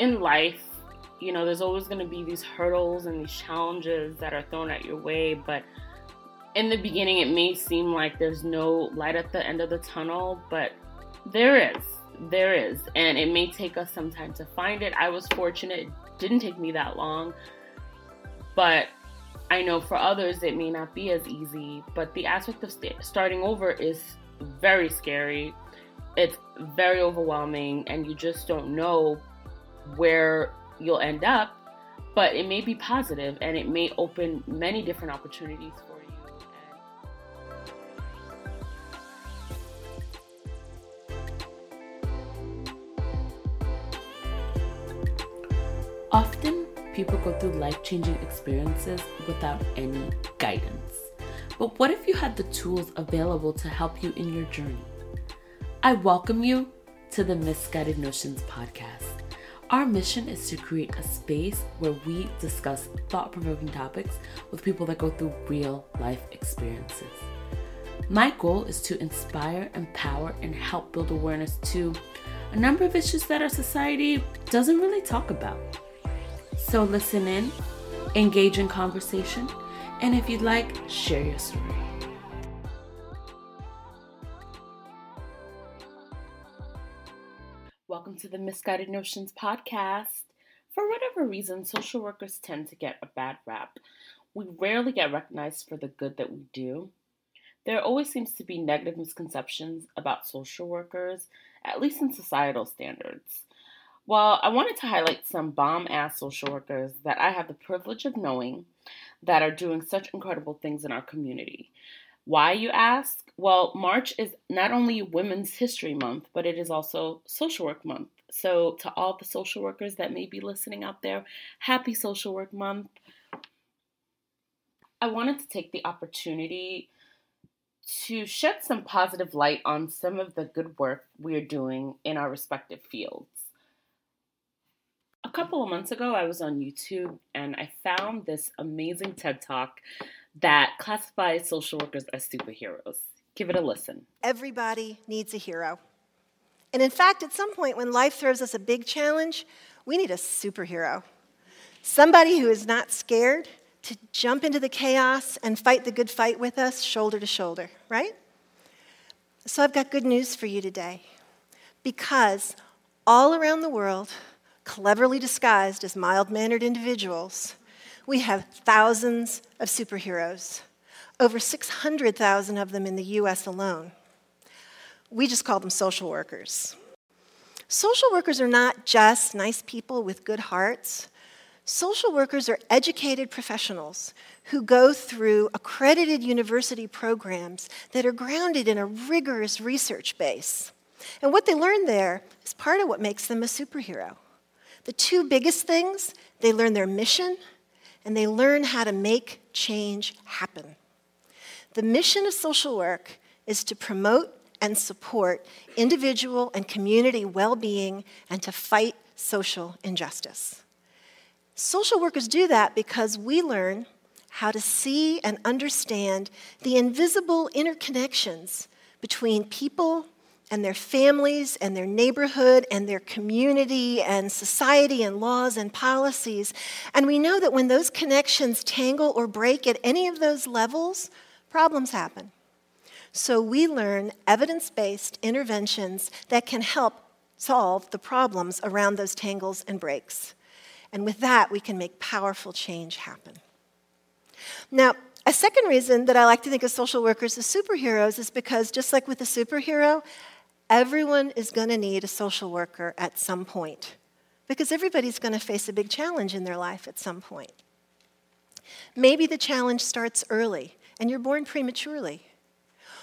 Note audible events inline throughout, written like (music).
in life, you know, there's always going to be these hurdles and these challenges that are thrown at your way, but in the beginning, it may seem like there's no light at the end of the tunnel, but there is. There is. And it may take us some time to find it. I was fortunate, it didn't take me that long. But I know for others, it may not be as easy. But the aspect of st- starting over is very scary. It's very overwhelming, and you just don't know where you'll end up. But it may be positive, and it may open many different opportunities for you. Often, people go through life changing experiences without any guidance. But what if you had the tools available to help you in your journey? I welcome you to the Misguided Notions podcast. Our mission is to create a space where we discuss thought provoking topics with people that go through real life experiences. My goal is to inspire, empower, and help build awareness to a number of issues that our society doesn't really talk about. So listen in, engage in conversation, and if you'd like, share your story. The Misguided Notions podcast. For whatever reason, social workers tend to get a bad rap. We rarely get recognized for the good that we do. There always seems to be negative misconceptions about social workers, at least in societal standards. Well, I wanted to highlight some bomb ass social workers that I have the privilege of knowing that are doing such incredible things in our community. Why, you ask? Well, March is not only Women's History Month, but it is also Social Work Month. So, to all the social workers that may be listening out there, happy Social Work Month. I wanted to take the opportunity to shed some positive light on some of the good work we're doing in our respective fields a couple of months ago, I was on YouTube and I found this amazing TED Talk that classifies social workers as superheroes. Give it a listen. Everybody needs a hero. And in fact, at some point when life throws us a big challenge, we need a superhero. Somebody who is not scared to jump into the chaos and fight the good fight with us shoulder to shoulder, right? So I've got good news for you today. Because all around the world, cleverly disguised as mild mannered individuals, we have thousands of superheroes, over 600,000 of them in the US alone. We just call them social workers. Social workers are not just nice people with good hearts. Social workers are educated professionals who go through accredited university programs that are grounded in a rigorous research base. And what they learn there is part of what makes them a superhero. The two biggest things they learn their mission and they learn how to make change happen. The mission of social work is to promote and support individual and community well being and to fight social injustice. Social workers do that because we learn how to see and understand the invisible interconnections between people and their families and their neighborhood and their community and society and laws and policies. And we know that when those connections tangle or break at any of those levels, problems happen. So we learn evidence based interventions that can help solve the problems around those tangles and breaks. And with that, we can make powerful change happen. Now, a second reason that I like to think of social workers as superheroes is because, just like with a superhero, Everyone is going to need a social worker at some point because everybody's going to face a big challenge in their life at some point. Maybe the challenge starts early and you're born prematurely.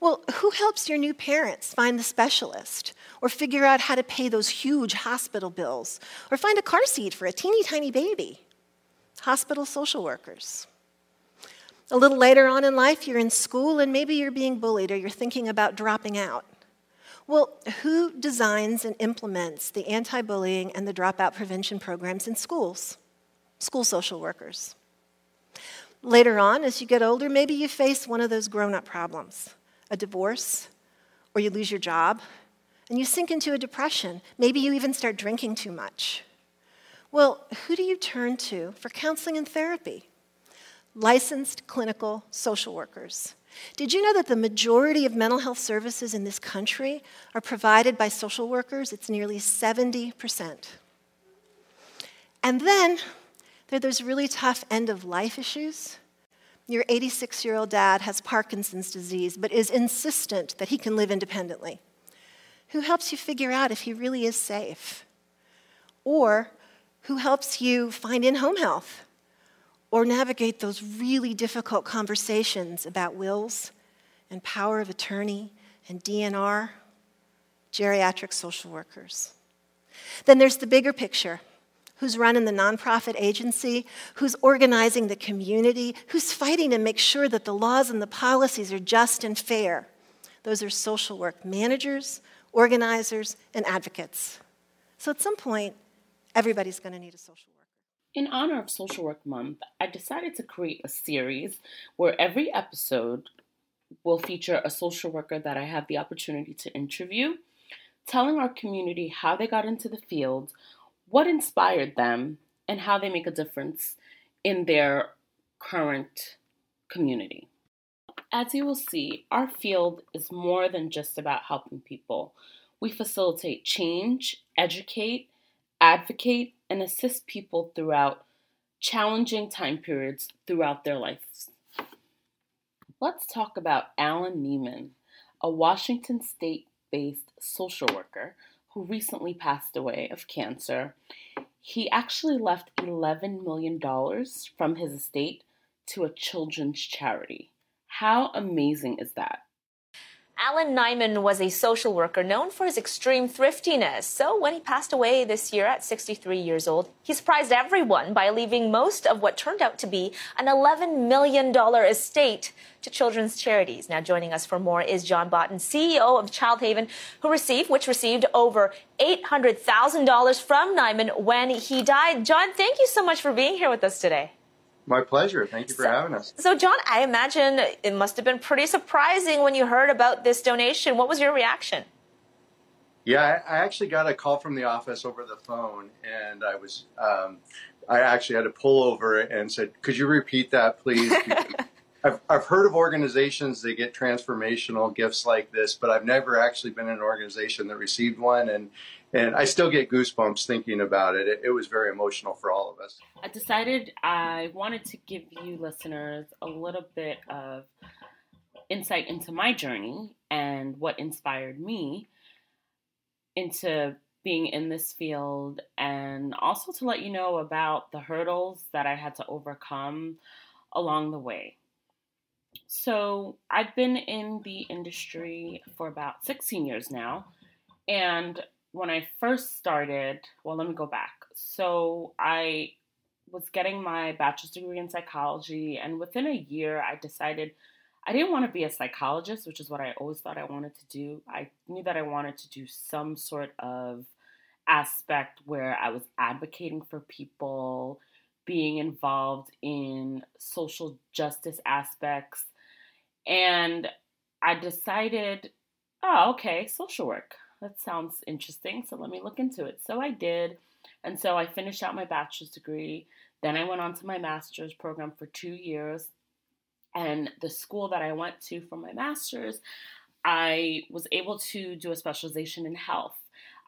Well, who helps your new parents find the specialist or figure out how to pay those huge hospital bills or find a car seat for a teeny tiny baby? Hospital social workers. A little later on in life, you're in school and maybe you're being bullied or you're thinking about dropping out. Well, who designs and implements the anti bullying and the dropout prevention programs in schools? School social workers. Later on, as you get older, maybe you face one of those grown up problems a divorce, or you lose your job, and you sink into a depression. Maybe you even start drinking too much. Well, who do you turn to for counseling and therapy? Licensed clinical social workers. Did you know that the majority of mental health services in this country are provided by social workers? It's nearly 70%. And then there are those really tough end of life issues. Your 86 year old dad has Parkinson's disease, but is insistent that he can live independently. Who helps you figure out if he really is safe? Or who helps you find in home health? Or navigate those really difficult conversations about wills and power of attorney and DNR? Geriatric social workers. Then there's the bigger picture who's running the nonprofit agency, who's organizing the community, who's fighting to make sure that the laws and the policies are just and fair. Those are social work managers, organizers, and advocates. So at some point, everybody's going to need a social worker. In honor of Social Work Month, I decided to create a series where every episode will feature a social worker that I have the opportunity to interview, telling our community how they got into the field, what inspired them and how they make a difference in their current community. As you will see, our field is more than just about helping people. We facilitate change, educate, advocate, and assist people throughout challenging time periods throughout their lives. Let's talk about Alan Naiman, a Washington state based social worker who recently passed away of cancer, he actually left $11 million from his estate to a children's charity. How amazing is that? Alan Naiman was a social worker known for his extreme thriftiness. So when he passed away this year at 63 years old, he surprised everyone by leaving most of what turned out to be an $11 million estate to children's charities. Now joining us for more is John Botten, CEO of Child Haven, who received, which received over $800,000 from Naiman when he died. John, thank you so much for being here with us today. My pleasure. Thank you for so, having us. So, John, I imagine it must have been pretty surprising when you heard about this donation. What was your reaction? Yeah, I actually got a call from the office over the phone, and I was, um, I actually had to pull over and said, "Could you repeat that, please?" (laughs) I've, I've heard of organizations that get transformational gifts like this, but I've never actually been in an organization that received one, and and I still get goosebumps thinking about it. it. It was very emotional for all of us. I decided I wanted to give you listeners a little bit of insight into my journey and what inspired me into being in this field, and also to let you know about the hurdles that I had to overcome along the way. So, I've been in the industry for about 16 years now, and when I first started, well, let me go back. So I was getting my bachelor's degree in psychology, and within a year, I decided I didn't want to be a psychologist, which is what I always thought I wanted to do. I knew that I wanted to do some sort of aspect where I was advocating for people, being involved in social justice aspects. And I decided, oh, okay, social work that sounds interesting. So let me look into it. So I did. And so I finished out my bachelor's degree. Then I went on to my master's program for two years. And the school that I went to for my master's, I was able to do a specialization in health.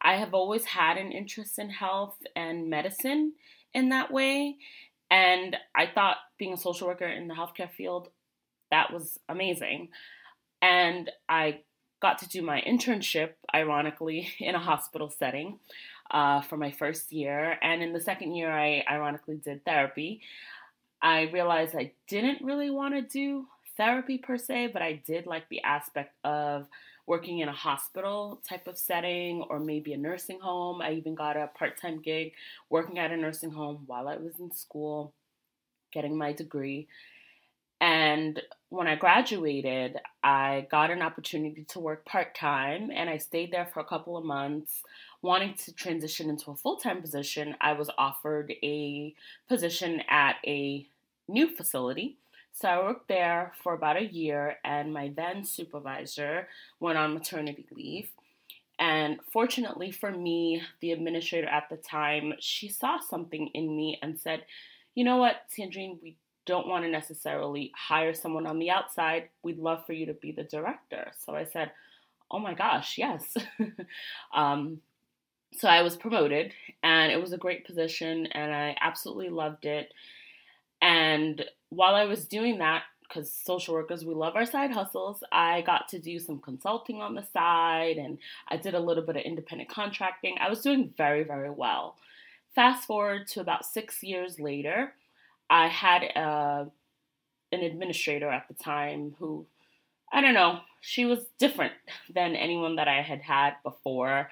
I have always had an interest in health and medicine in that way. And I thought being a social worker in the healthcare field, that was amazing. And I got to do my internship, ironically, (laughs) in a hospital setting uh, for my first year. And in the second year, I ironically did therapy. I realized I didn't really want to do therapy per se, but I did like the aspect of working in a hospital type of setting or maybe a nursing home. I even got a part time gig working at a nursing home while I was in school, getting my degree. And when I graduated, I got an opportunity to work part time and I stayed there for a couple of months. Wanting to transition into a full time position, I was offered a position at a new facility. So I worked there for about a year, and my then supervisor went on maternity leave. And fortunately for me, the administrator at the time, she saw something in me and said, you know what, Sandrine, we don't want to necessarily hire someone on the outside. We'd love for you to be the director. So I said, oh my gosh, yes. (laughs) um, so I was promoted, and it was a great position, and I absolutely loved it. And while I was doing that, because social workers, we love our side hustles, I got to do some consulting on the side and I did a little bit of independent contracting. I was doing very, very well. Fast forward to about six years later, I had uh, an administrator at the time who, I don't know, she was different than anyone that I had had before.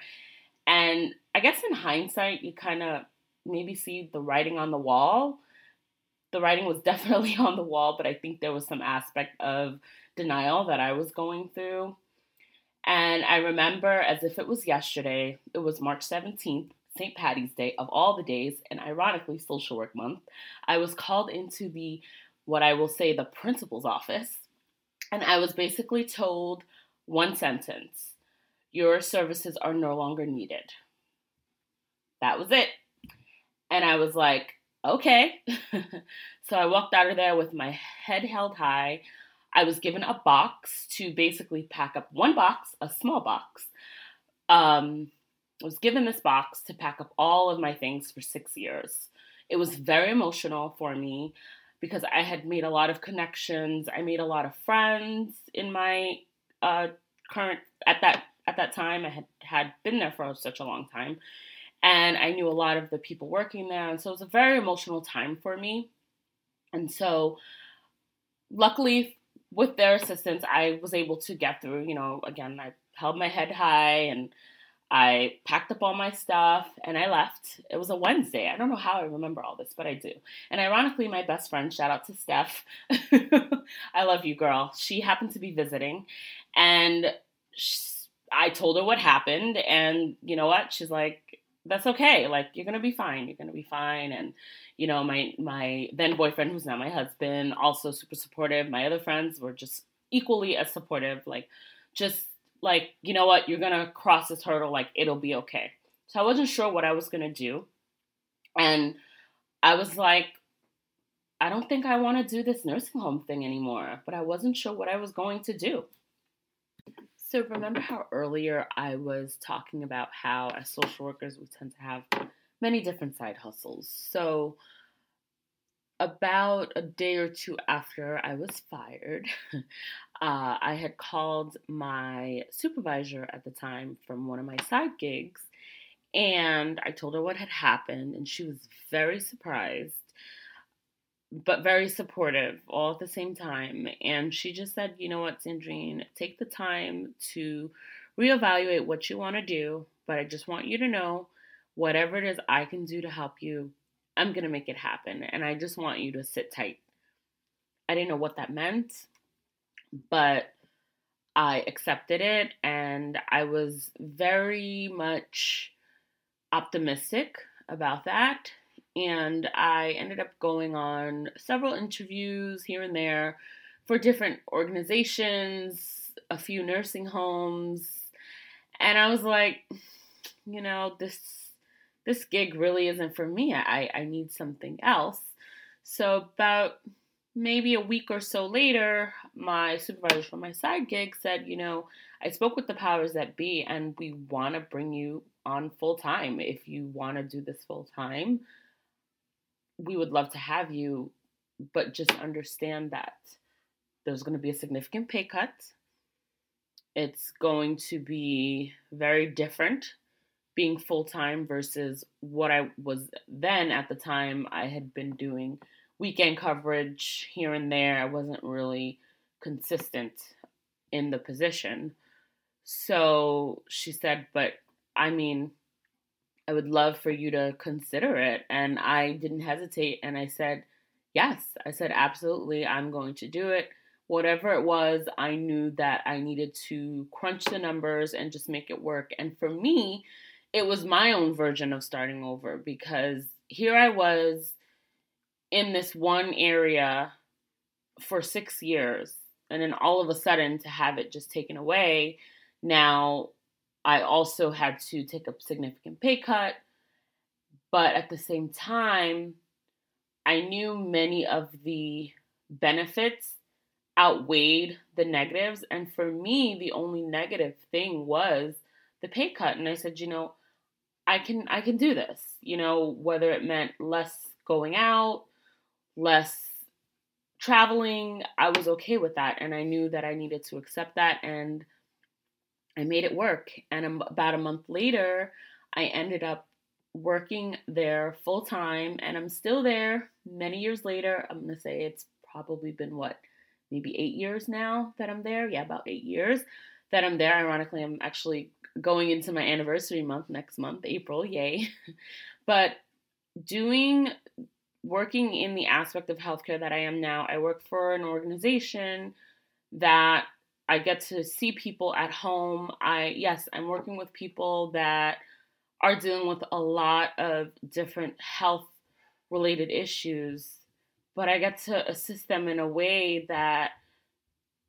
And I guess in hindsight, you kind of maybe see the writing on the wall the writing was (laughs) definitely on the wall, but I think there was some aspect of denial that I was going through. And I remember as if it was yesterday, it was March 17th, St. Patty's Day of all the days, and ironically, Social Work Month. I was called into the, what I will say, the principal's office, and I was basically told one sentence Your services are no longer needed. That was it. And I was like, okay. (laughs) so I walked out of there with my head held high. I was given a box to basically pack up one box, a small box. Um, I was given this box to pack up all of my things for six years. It was very emotional for me because I had made a lot of connections. I made a lot of friends in my uh, current at that at that time. I had had been there for such a long time, and I knew a lot of the people working there. And so it was a very emotional time for me. And so, luckily, with their assistance, I was able to get through. You know, again, I held my head high and I packed up all my stuff and I left. It was a Wednesday. I don't know how I remember all this, but I do. And ironically, my best friend, shout out to Steph. (laughs) I love you, girl. She happened to be visiting and she, I told her what happened. And you know what? She's like, that's okay. Like you're gonna be fine. You're gonna be fine. And you know, my my then boyfriend, who's now my husband, also super supportive. My other friends were just equally as supportive. Like just like you know what, you're gonna cross this hurdle. Like it'll be okay. So I wasn't sure what I was gonna do, and I was like, I don't think I want to do this nursing home thing anymore. But I wasn't sure what I was going to do. So, remember how earlier I was talking about how, as social workers, we tend to have many different side hustles. So, about a day or two after I was fired, (laughs) uh, I had called my supervisor at the time from one of my side gigs, and I told her what had happened, and she was very surprised but very supportive all at the same time. And she just said, you know what, Sandrine, take the time to reevaluate what you want to do, but I just want you to know whatever it is I can do to help you, I'm going to make it happen. And I just want you to sit tight. I didn't know what that meant, but I accepted it and I was very much optimistic about that and I ended up going on several interviews here and there for different organizations, a few nursing homes, and I was like, you know, this this gig really isn't for me. I I need something else. So about maybe a week or so later, my supervisor from my side gig said, you know, I spoke with the powers that be and we want to bring you on full time if you want to do this full time we would love to have you, but just understand that there's going to be a significant pay cut. It's going to be very different being full time versus what I was then at the time. I had been doing weekend coverage here and there. I wasn't really consistent in the position. So she said, but I mean, I would love for you to consider it. And I didn't hesitate and I said, yes. I said, absolutely, I'm going to do it. Whatever it was, I knew that I needed to crunch the numbers and just make it work. And for me, it was my own version of starting over because here I was in this one area for six years. And then all of a sudden, to have it just taken away, now I also had to take a significant pay cut. But at the same time, I knew many of the benefits outweighed the negatives. And for me, the only negative thing was the pay cut. And I said, you know, I can I can do this. You know, whether it meant less going out, less traveling, I was okay with that. And I knew that I needed to accept that. And I made it work. And about a month later, I ended up working there full time. And I'm still there many years later. I'm going to say it's probably been what, maybe eight years now that I'm there. Yeah, about eight years that I'm there. Ironically, I'm actually going into my anniversary month next month, April. Yay. (laughs) but doing working in the aspect of healthcare that I am now, I work for an organization that I get to see people at home. I yes, I'm working with people that are dealing with a lot of different health related issues, but I get to assist them in a way that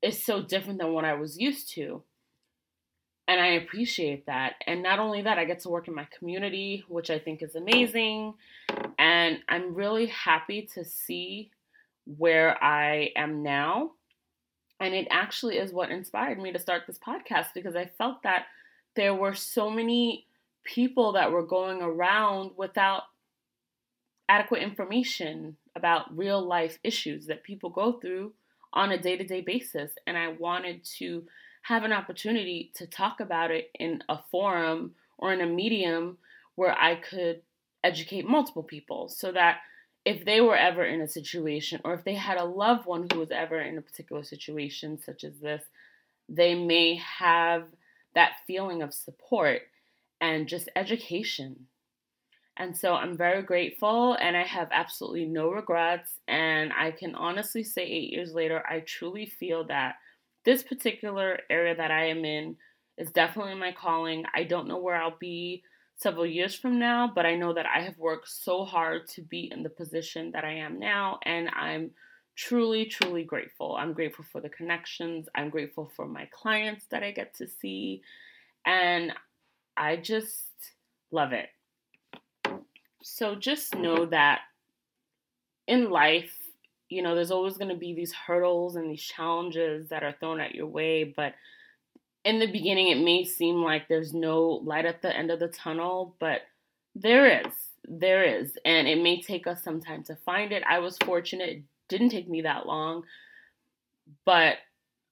is so different than what I was used to. And I appreciate that. And not only that, I get to work in my community, which I think is amazing. And I'm really happy to see where I am now. And it actually is what inspired me to start this podcast because I felt that there were so many people that were going around without adequate information about real life issues that people go through on a day to day basis. And I wanted to have an opportunity to talk about it in a forum or in a medium where I could educate multiple people so that if they were ever in a situation or if they had a loved one who was ever in a particular situation such as this, they may have that feeling of support and just education. And so I'm very grateful and I have absolutely no regrets. And I can honestly say, eight years later, I truly feel that this particular area that I am in is definitely my calling. I don't know where I'll be several years from now, but I know that I have worked so hard to be in the position that I am now. And I'm truly, truly grateful. I'm grateful for the connections. I'm grateful for my clients that I get to see. And I just love it. So just know that in life, you know, there's always going to be these hurdles and these challenges that are thrown at your way. But in the beginning, it may seem like there's no light at the end of the tunnel, but there is. There is. And it may take us some time to find it. I was fortunate, it didn't take me that long. But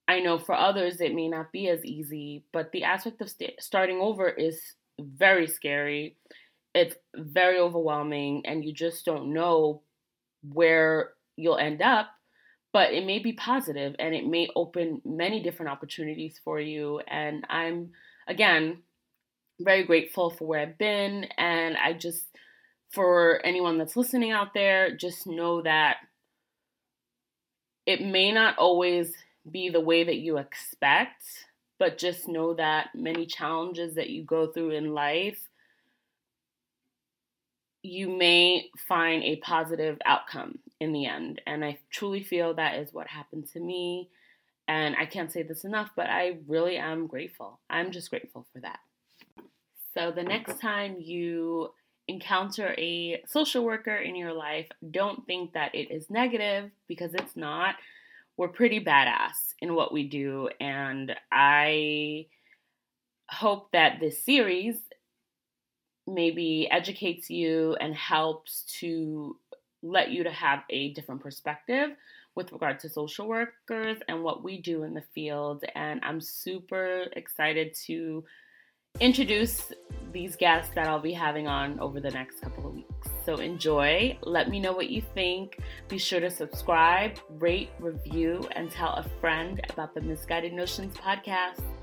I know for others it may not be as easy, but the aspect of st- starting over is very scary. It's very overwhelming, and you just don't know where you'll end up. But it may be positive and it may open many different opportunities for you. And I'm, again, very grateful for where I've been. And I just, for anyone that's listening out there, just know that it may not always be the way that you expect, but just know that many challenges that you go through in life, you may find a positive outcome in the end. And I truly feel that is what happened to me. And I can't say this enough, but I really am grateful. I'm just grateful for that. So the next time you encounter a social worker in your life, don't think that it is negative because it's not we're pretty badass in what we do. And I hope that this series maybe educates you and helps to let you to have a different perspective with regard to social workers and what we do in the field and i'm super excited to introduce these guests that i'll be having on over the next couple of weeks so enjoy. Let me know what you think. Be sure to subscribe, rate, review, and tell a friend about the Misguided Notions podcast.